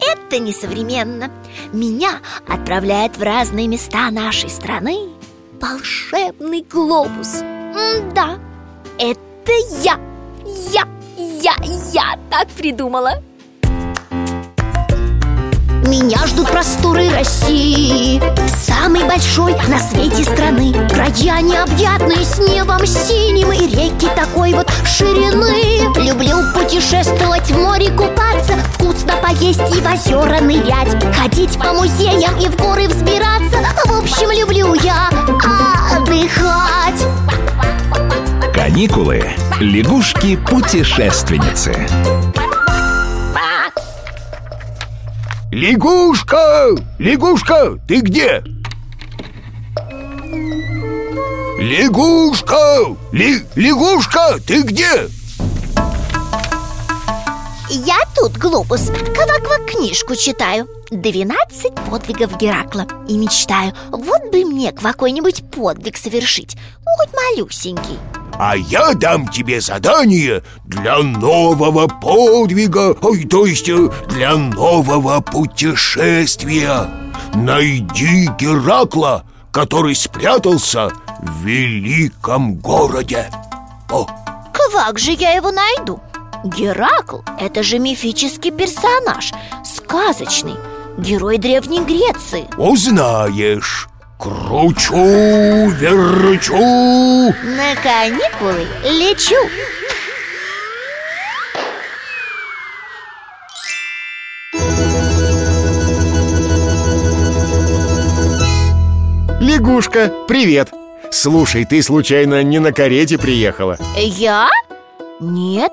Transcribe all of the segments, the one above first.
это несовременно. Меня отправляет в разные места нашей страны Волшебный глобус. М-да, это я. Я, я, я так придумала. Меня ждут просторы России Самой большой на свете страны. Края необъятные с небом синим И реки такой вот ширины. Люблю путешествовать, в море купаться и в озера нырять Ходить по музеям и в горы взбираться В общем, люблю я отдыхать Каникулы. Лягушки-путешественницы. Лягушка! Лягушка, ты где? Лягушка! Ли, лягушка, ты где? Я тут, глобус, ква-ква книжку читаю. 12 подвигов Геракла. И мечтаю, вот бы мне какой-нибудь подвиг совершить. Ну, хоть малюсенький. А я дам тебе задание для нового подвига. Ой, то есть э, для нового путешествия. Найди Геракла, который спрятался в великом городе. О, Как же я его найду? Геракл – это же мифический персонаж, сказочный Герой Древней Греции узнаешь Кручу, верчу На каникулы лечу Лягушка, привет! Слушай, ты случайно не на карете приехала? Я? Нет,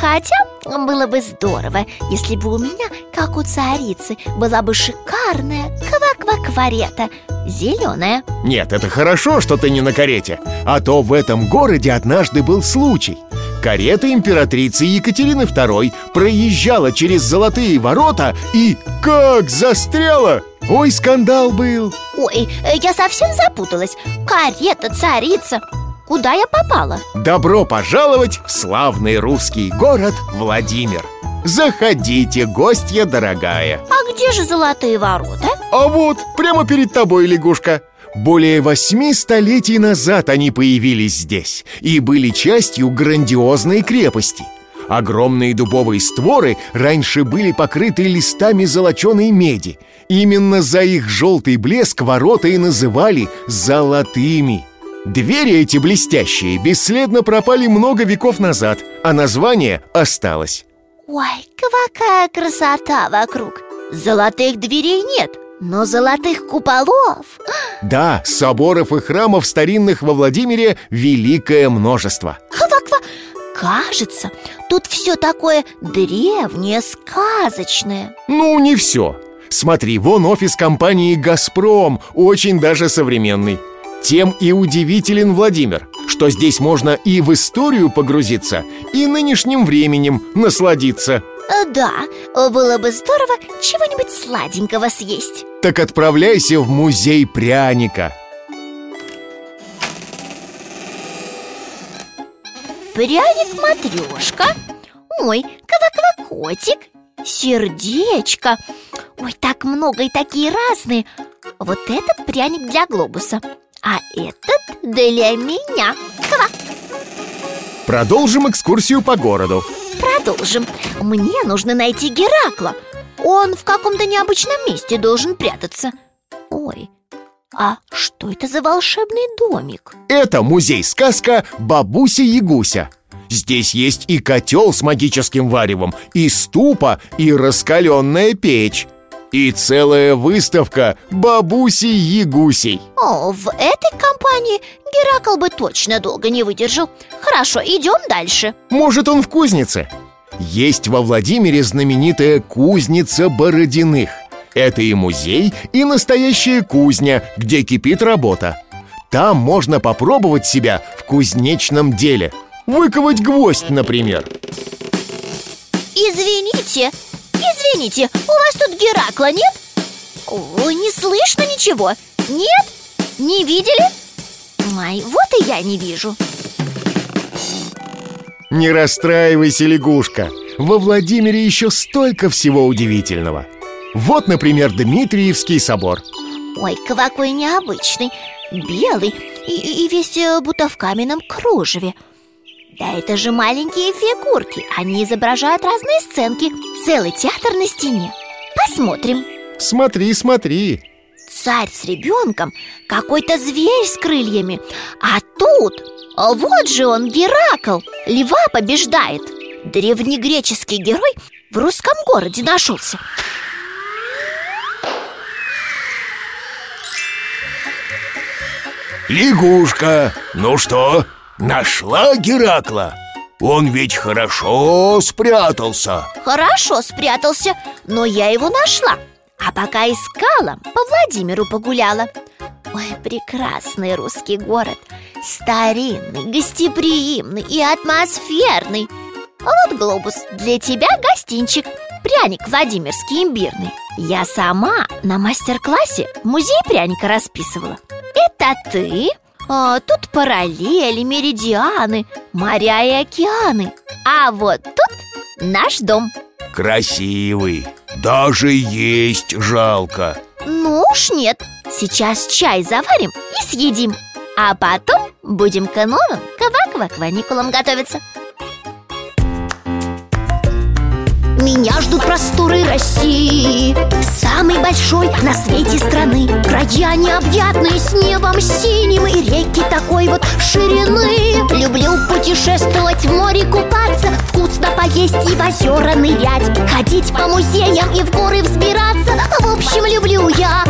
хотя было бы здорово, если бы у меня, как у царицы, была бы шикарная ква-ква-кварета Зеленая Нет, это хорошо, что ты не на карете А то в этом городе однажды был случай Карета императрицы Екатерины II проезжала через золотые ворота и как застряла! Ой, скандал был! Ой, я совсем запуталась Карета, царица Куда я попала? Добро пожаловать в славный русский город Владимир Заходите, гостья дорогая А где же золотые ворота? А вот, прямо перед тобой, лягушка более восьми столетий назад они появились здесь и были частью грандиозной крепости. Огромные дубовые створы раньше были покрыты листами золоченой меди. Именно за их желтый блеск ворота и называли «золотыми». Двери эти блестящие бесследно пропали много веков назад, а название осталось. Ой, какая красота вокруг Золотых дверей нет, но золотых куполов Да, соборов и храмов старинных во Владимире великое множество. Ква-ква Кажется, тут все такое древнее, сказочное Ну, не все. Смотри, вон офис компании «Газпром», очень даже современный. Тем и удивителен Владимир, что здесь можно и в историю погрузиться, и нынешним временем насладиться. Э, Да, было бы здорово чего-нибудь сладенького съесть. Так отправляйся в музей пряника. Пряник-матрешка Ой, ква-ква-котик Сердечко. Ой, так много и такие разные. Вот этот пряник для глобуса А этот для меня Ква, Продолжим экскурсию по городу. продолжим Мне нужно найти Геракла Он в каком-то необычном месте должен прятаться Ой, а что это за волшебный домик? Это музей-сказка «Бабуся-ягуся». Здесь есть и котел с магическим варевом, и ступа, и раскаленная печь. И целая выставка бабусей-ягусей. О, в этой компании Геракл бы точно долго не выдержал Хорошо, идем дальше Может, он в кузнице? Есть во Владимире знаменитая кузница Бородиных. Это и музей, и настоящая кузня, где кипит работа Там можно попробовать себя в кузнечном деле Выковать гвоздь, например Извините, извините, у вас тут Геракла нет? Ой, не слышно ничего Нет? Не видели? Ай, вот и я не вижу Не расстраивайся, лягушка Во Владимире еще столько всего удивительного Вот, например, Дмитриевский собор Ой, какой необычный Белый и, и весь э, будто в каменном кружеве Да это же маленькие фигурки. Они изображают разные сценки. Целый театр на стене. Посмотрим. Смотри, смотри. Царь с ребенком, какой-то зверь с крыльями. А тут, вот же он, Геракл, льва побеждает. Древнегреческий герой в русском городе нашелся Лягушка, ну что, нашла Геракла? Он ведь хорошо спрятался. Хорошо спрятался, но я его нашла. А пока искала, по Владимиру погуляла. Ой, прекрасный русский город. Старинный, гостеприимный и атмосферный. Вот глобус, для тебя гостинчик. Пряник Владимирский имбирный. Я сама на мастер-классе музей пряника расписывала. Это ты? А, тут параллели, меридианы, моря и океаны. А вот тут наш дом. Красивый, даже есть жалко. Ну уж нет, сейчас чай заварим и съедим. А потом будем к новым. Квак-квак-ваникулам готовиться Меня ждут просторы России Самой большой на свете страны. Края необъятные с небом синим И реки такой вот ширины. Люблю путешествовать в море купаться Вкусно поесть и в озера нырять. Ходить по музеям и в горы взбираться. В общем, люблю я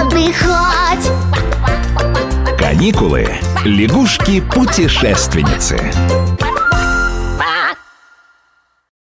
отдыхать. Каникулы. Лягушки-путешественницы.